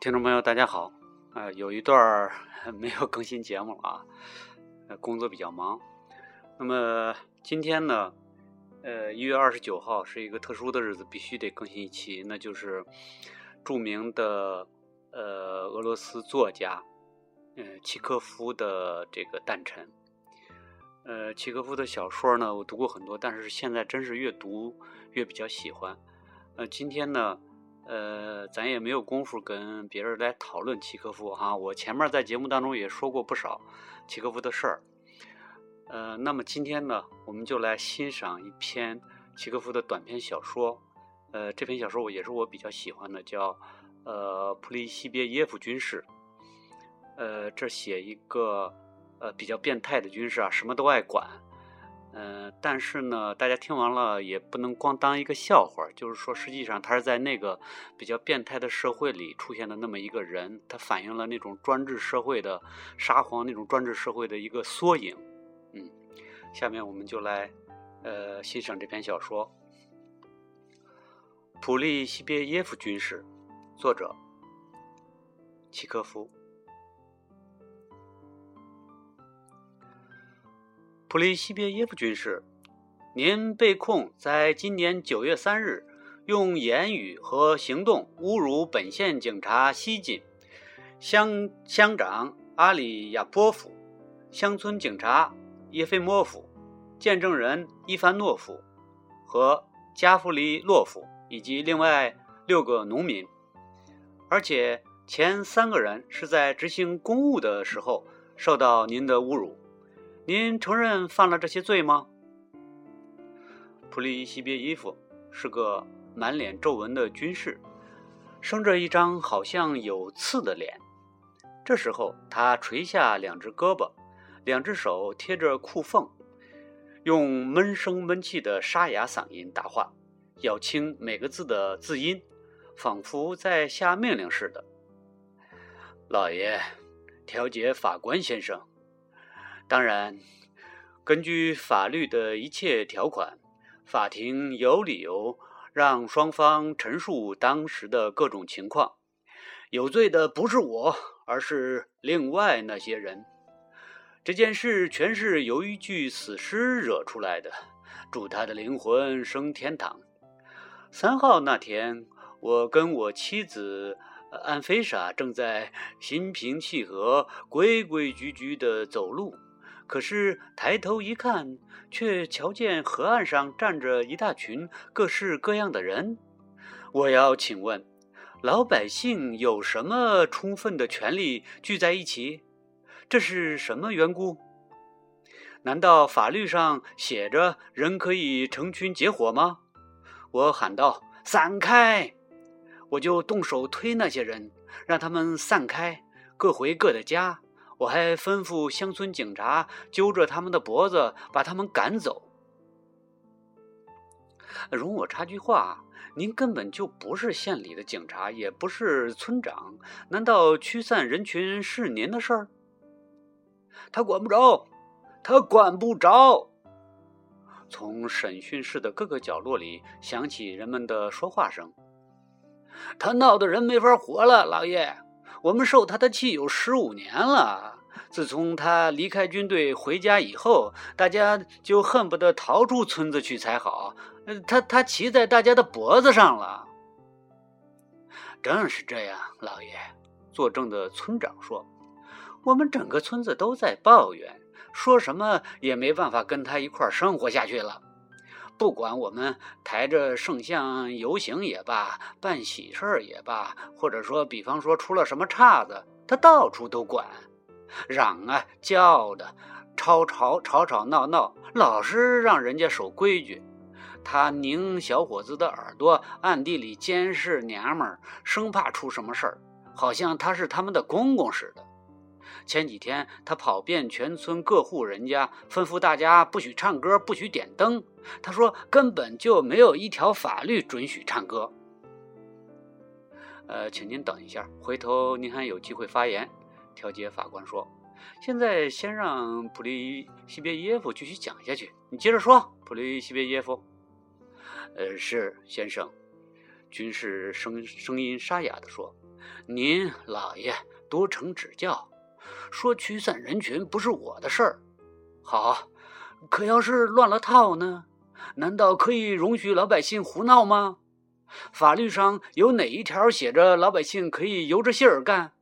听众朋友，大家好。啊，有一段儿没有更新节目了啊，工作比较忙。那么今天呢，呃，一月二十九号是一个特殊的日子，必须得更新一期，那就是著名的呃俄罗斯作家，呃契科夫的这个诞辰。呃，契科夫的小说呢，我读过很多，但是现在真是越读越比较喜欢。呃，今天呢。呃，咱也没有功夫跟别人来讨论契科夫哈。我前面在节目当中也说过不少契科夫的事儿。呃，那么今天呢，我们就来欣赏一篇契科夫的短篇小说。呃，这篇小说我也是我比较喜欢的，叫呃普利西别耶夫军事。呃，这写一个呃比较变态的军事啊，什么都爱管。嗯，但是呢，大家听完了也不能光当一个笑话。就是说，实际上他是在那个比较变态的社会里出现的那么一个人，他反映了那种专制社会的沙皇那种专制社会的一个缩影。嗯，下面我们就来呃欣赏这篇小说《普利西别耶夫军事》，作者契科夫。普利西别耶夫军士，您被控在今年九月三日用言语和行动侮辱本县警察西锦乡乡长阿里亚波夫、乡村警察耶菲莫夫、见证人伊凡诺夫和加夫里洛夫以及另外六个农民，而且前三个人是在执行公务的时候受到您的侮辱。您承认犯了这些罪吗？普利西别伊夫是个满脸皱纹的军士，生着一张好像有刺的脸。这时候，他垂下两只胳膊，两只手贴着裤缝，用闷声闷气的沙哑嗓音答话，咬清每个字的字音，仿佛在下命令似的。老爷，调解法官先生。当然，根据法律的一切条款，法庭有理由让双方陈述当时的各种情况。有罪的不是我，而是另外那些人。这件事全是由一具死尸惹出来的。祝他的灵魂升天堂。三号那天，我跟我妻子安菲莎正在心平气和、规规矩矩地走路。可是抬头一看，却瞧见河岸上站着一大群各式各样的人。我要请问，老百姓有什么充分的权利聚在一起？这是什么缘故？难道法律上写着人可以成群结伙吗？我喊道：“散开！”我就动手推那些人，让他们散开，各回各的家。我还吩咐乡村警察揪着他们的脖子，把他们赶走。容我插句话，您根本就不是县里的警察，也不是村长，难道驱散人群是您的事儿？他管不着，他管不着。从审讯室的各个角落里响起人们的说话声。他闹得人没法活了，老爷。我们受他的气有十五年了。自从他离开军队回家以后，大家就恨不得逃出村子去才好。他他骑在大家的脖子上了。正是这样，老爷。作证的村长说：“我们整个村子都在抱怨，说什么也没办法跟他一块生活下去了。”不管我们抬着圣像游行也罢，办喜事儿也罢，或者说，比方说出了什么岔子，他到处都管，嚷啊叫的，吵吵吵吵闹闹，老是让人家守规矩。他拧小伙子的耳朵，暗地里监视娘们儿，生怕出什么事儿，好像他是他们的公公似的。前几天，他跑遍全村各户人家，吩咐大家不许唱歌，不许点灯。他说根本就没有一条法律准许唱歌。呃，请您等一下，回头您还有机会发言。调解法官说：“现在先让普利西别耶夫继续讲下去。你接着说，普利西别耶夫。”呃，是先生。军士声声音沙哑地说：“您老爷多承指教，说驱散人群不是我的事儿。好，可要是乱了套呢？难道可以容许老百姓胡闹吗？法律上有哪一条写着老百姓可以由着性儿干？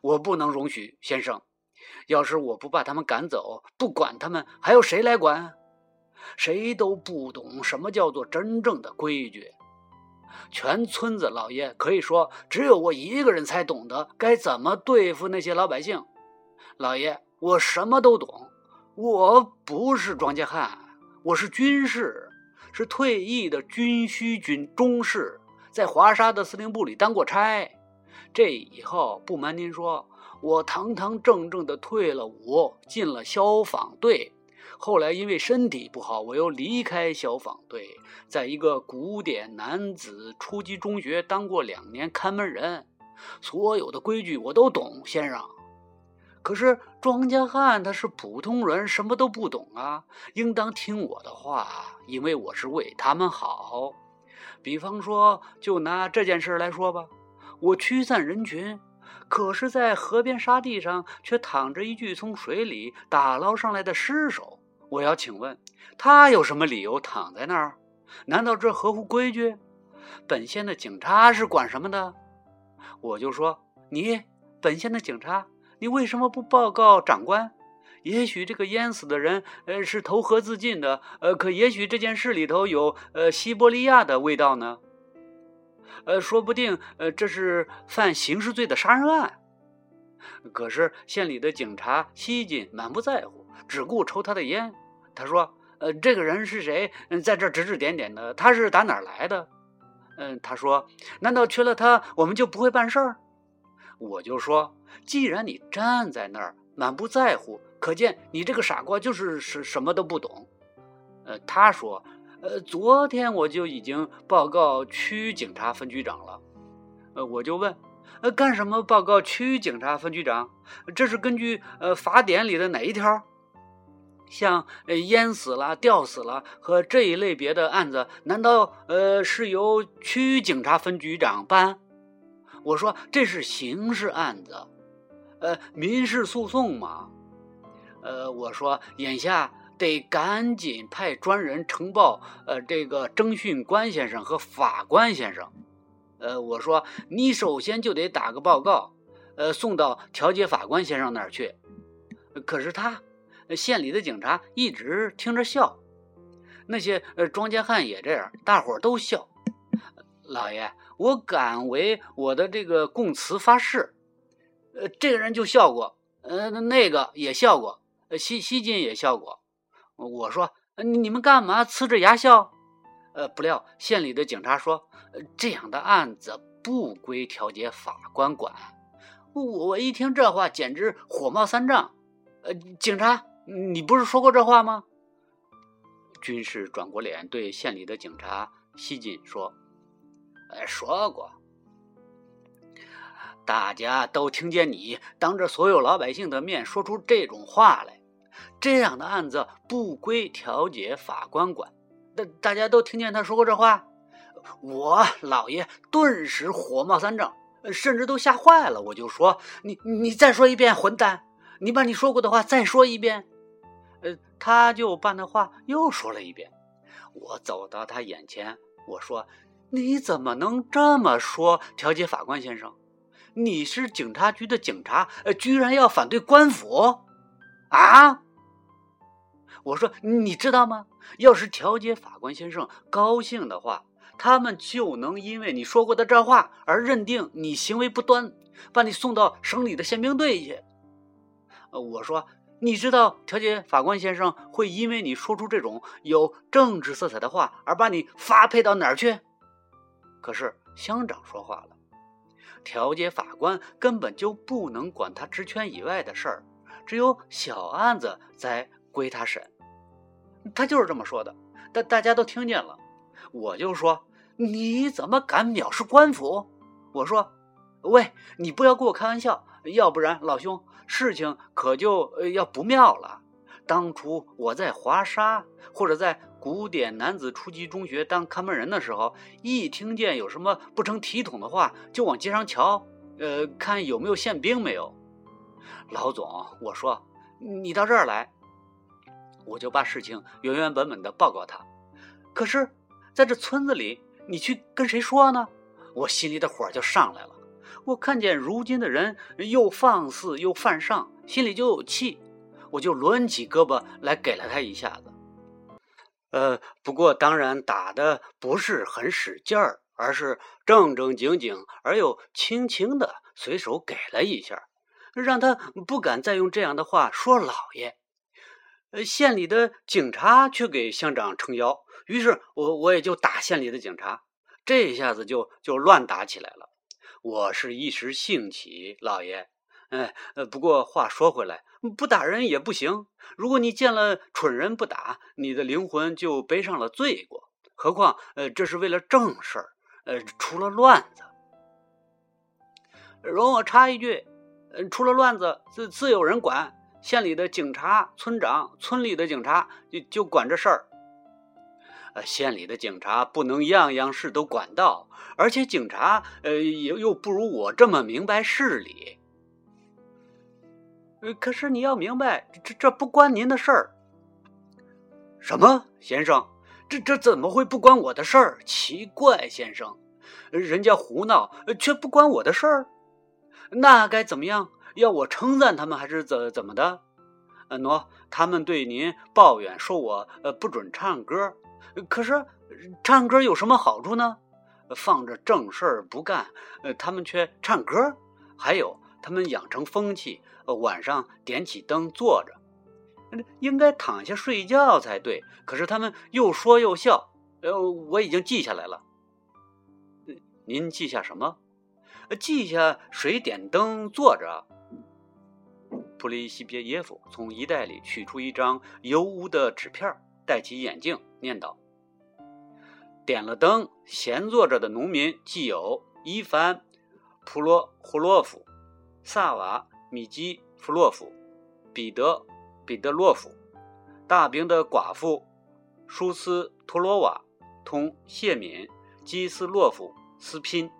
我不能容许，先生。要是我不把他们赶走，不管他们，还有谁来管？谁都不懂什么叫做真正的规矩。全村子老爷可以说只有我一个人才懂得该怎么对付那些老百姓。老爷，我什么都懂。我不是庄稼汉，我是军士，是退役的军需军中士，在华沙的司令部里当过差。这以后不瞒您说，我堂堂正正的退了伍，进了消防队。后来因为身体不好，我又离开消防队，在一个古典男子初级中学当过两年看门人，所有的规矩我都懂，先生。可是庄稼汉他是普通人，什么都不懂啊，应当听我的话，因为我是为他们好。比方说，就拿这件事来说吧，我驱散人群，可是在河边沙地上却躺着一具从水里打捞上来的尸首。我要请问，他有什么理由躺在那儿？难道这合乎规矩？本县的警察是管什么的？我就说，你本县的警察，你为什么不报告长官？也许这个淹死的人，呃，是投河自尽的，呃，可也许这件事里头有，呃，西伯利亚的味道呢？呃，说不定，呃，这是犯刑事罪的杀人案。可是县里的警察西进满不在乎，只顾抽他的烟。他说：“呃，这个人是谁？在这指指点点的，他是打哪来的？嗯，他说，难道缺了他，我们就不会办事儿？我就说，既然你站在那儿满不在乎，可见你这个傻瓜就是是什么都不懂。呃，他说，呃，昨天我就已经报告区警察分局长了。呃，我就问，呃，干什么报告区警察分局长？这是根据呃法典里的哪一条？”像呃淹死了、吊死了和这一类别的案子，难道呃是由区警察分局长办？我说这是刑事案子，呃民事诉讼嘛。呃我说眼下得赶紧派专人呈报呃这个征讯官先生和法官先生。呃我说你首先就得打个报告，呃送到调解法官先生那儿去。可是他。县里的警察一直听着笑，那些呃庄稼汉也这样，大伙儿都笑。老爷，我敢为我的这个供词发誓，呃，这个人就笑过，呃，那个也笑过，西西晋也笑过。我说你们干嘛呲着牙笑？呃，不料县里的警察说，这样的案子不归调解法官管。我我一听这话，简直火冒三丈。呃，警察。你不是说过这话吗？军士转过脸对县里的警察西进说：“，说过。大家都听见你当着所有老百姓的面说出这种话来，这样的案子不归调解法官管。大大家都听见他说过这话，我老爷顿时火冒三丈，甚至都吓坏了。我就说：你你再说一遍，混蛋！你把你说过的话再说一遍。”呃，他就把那话又说了一遍。我走到他眼前，我说：“你怎么能这么说，调解法官先生？你是警察局的警察，呃，居然要反对官府？啊？”我说：“你知道吗？要是调解法官先生高兴的话，他们就能因为你说过的这话而认定你行为不端，把你送到省里的宪兵队去。”，我说。你知道调解法官先生会因为你说出这种有政治色彩的话而把你发配到哪儿去？可是乡长说话了，调解法官根本就不能管他职权以外的事儿，只有小案子才归他审。他就是这么说的，大大家都听见了。我就说你怎么敢藐视官府？我说，喂，你不要跟我开玩笑。要不然，老兄，事情可就要不妙了。当初我在华沙或者在古典男子初级中学当看门人的时候，一听见有什么不成体统的话，就往街上瞧。呃，看有没有宪兵没有。老总，我说你到这儿来，我就把事情原原本本的报告他。可是，在这村子里，你去跟谁说呢？我心里的火就上来了。我看见如今的人又放肆又犯上，心里就有气，我就抡起胳膊来给了他一下子。呃，不过当然打的不是很使劲儿，而是正正经经而又轻轻的随手给了一下，让他不敢再用这样的话说老爷。呃，县里的警察却给乡长撑腰，于是我我也就打县里的警察，这一下子就就乱打起来了。我是一时兴起，老爷。哎，呃，不过话说回来，不打人也不行。如果你见了蠢人不打，你的灵魂就背上了罪过。何况，呃，这是为了正事儿，呃，出了乱子。容我插一句，呃，出了乱子自自有人管。县里的警察、村长、村里的警察就就管这事儿。呃，县里的警察不能样样事都管到，而且警察，呃，也又不如我这么明白事理。呃，可是你要明白，这这不关您的事儿。什么，先生？这这怎么会不关我的事儿？奇怪，先生，人家胡闹，却不关我的事儿，那该怎么样？要我称赞他们，还是怎怎么的？呃，喏，他们对您抱怨说我呃不准唱歌，可是唱歌有什么好处呢？放着正事儿不干，呃，他们却唱歌，还有。他们养成风气，晚上点起灯坐着，应该躺下睡觉才对。可是他们又说又笑，呃，我已经记下来了。您记下什么？记下谁点灯坐着。普利西别耶夫从衣袋里取出一张油污的纸片，戴起眼镜，念道：“点了灯，闲坐着的农民既有伊凡普罗胡洛夫。”萨瓦米基夫洛夫、彼得彼得洛夫、大兵的寡妇舒斯托罗瓦同谢敏基斯洛夫斯拼。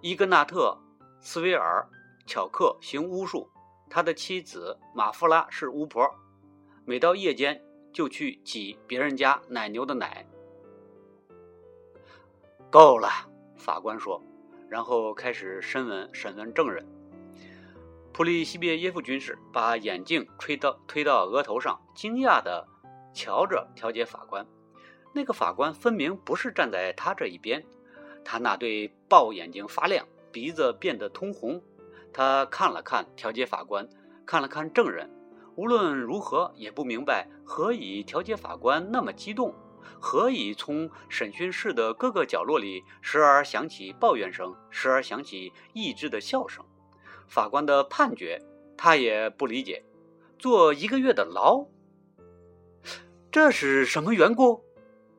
伊格纳特斯维尔巧克行巫术，他的妻子马夫拉是巫婆，每到夜间就去挤别人家奶牛的奶。够了，法官说。然后开始审问审问证人。普利西别耶夫军士把眼镜吹到推到额头上，惊讶地瞧着调解法官。那个法官分明不是站在他这一边，他那对豹眼睛发亮，鼻子变得通红。他看了看调解法官，看了看证人，无论如何也不明白何以调解法官那么激动。何以从审讯室的各个角落里时而响起抱怨声，时而响起抑制的笑声？法官的判决，他也不理解。坐一个月的牢，这是什么缘故？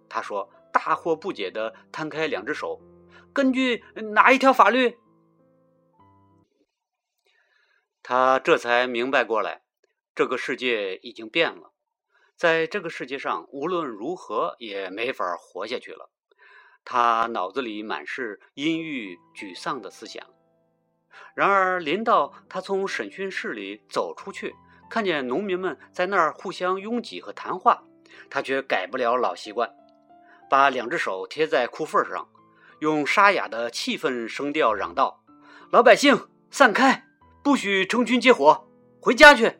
他说，大惑不解地摊开两只手。根据哪一条法律？他这才明白过来，这个世界已经变了。在这个世界上，无论如何也没法活下去了。他脑子里满是阴郁、沮丧的思想。然而，临到他从审讯室里走出去，看见农民们在那儿互相拥挤和谈话，他却改不了老习惯，把两只手贴在裤缝上，用沙哑的气愤声调嚷道：“老百姓，散开！不许成群结伙，回家去！”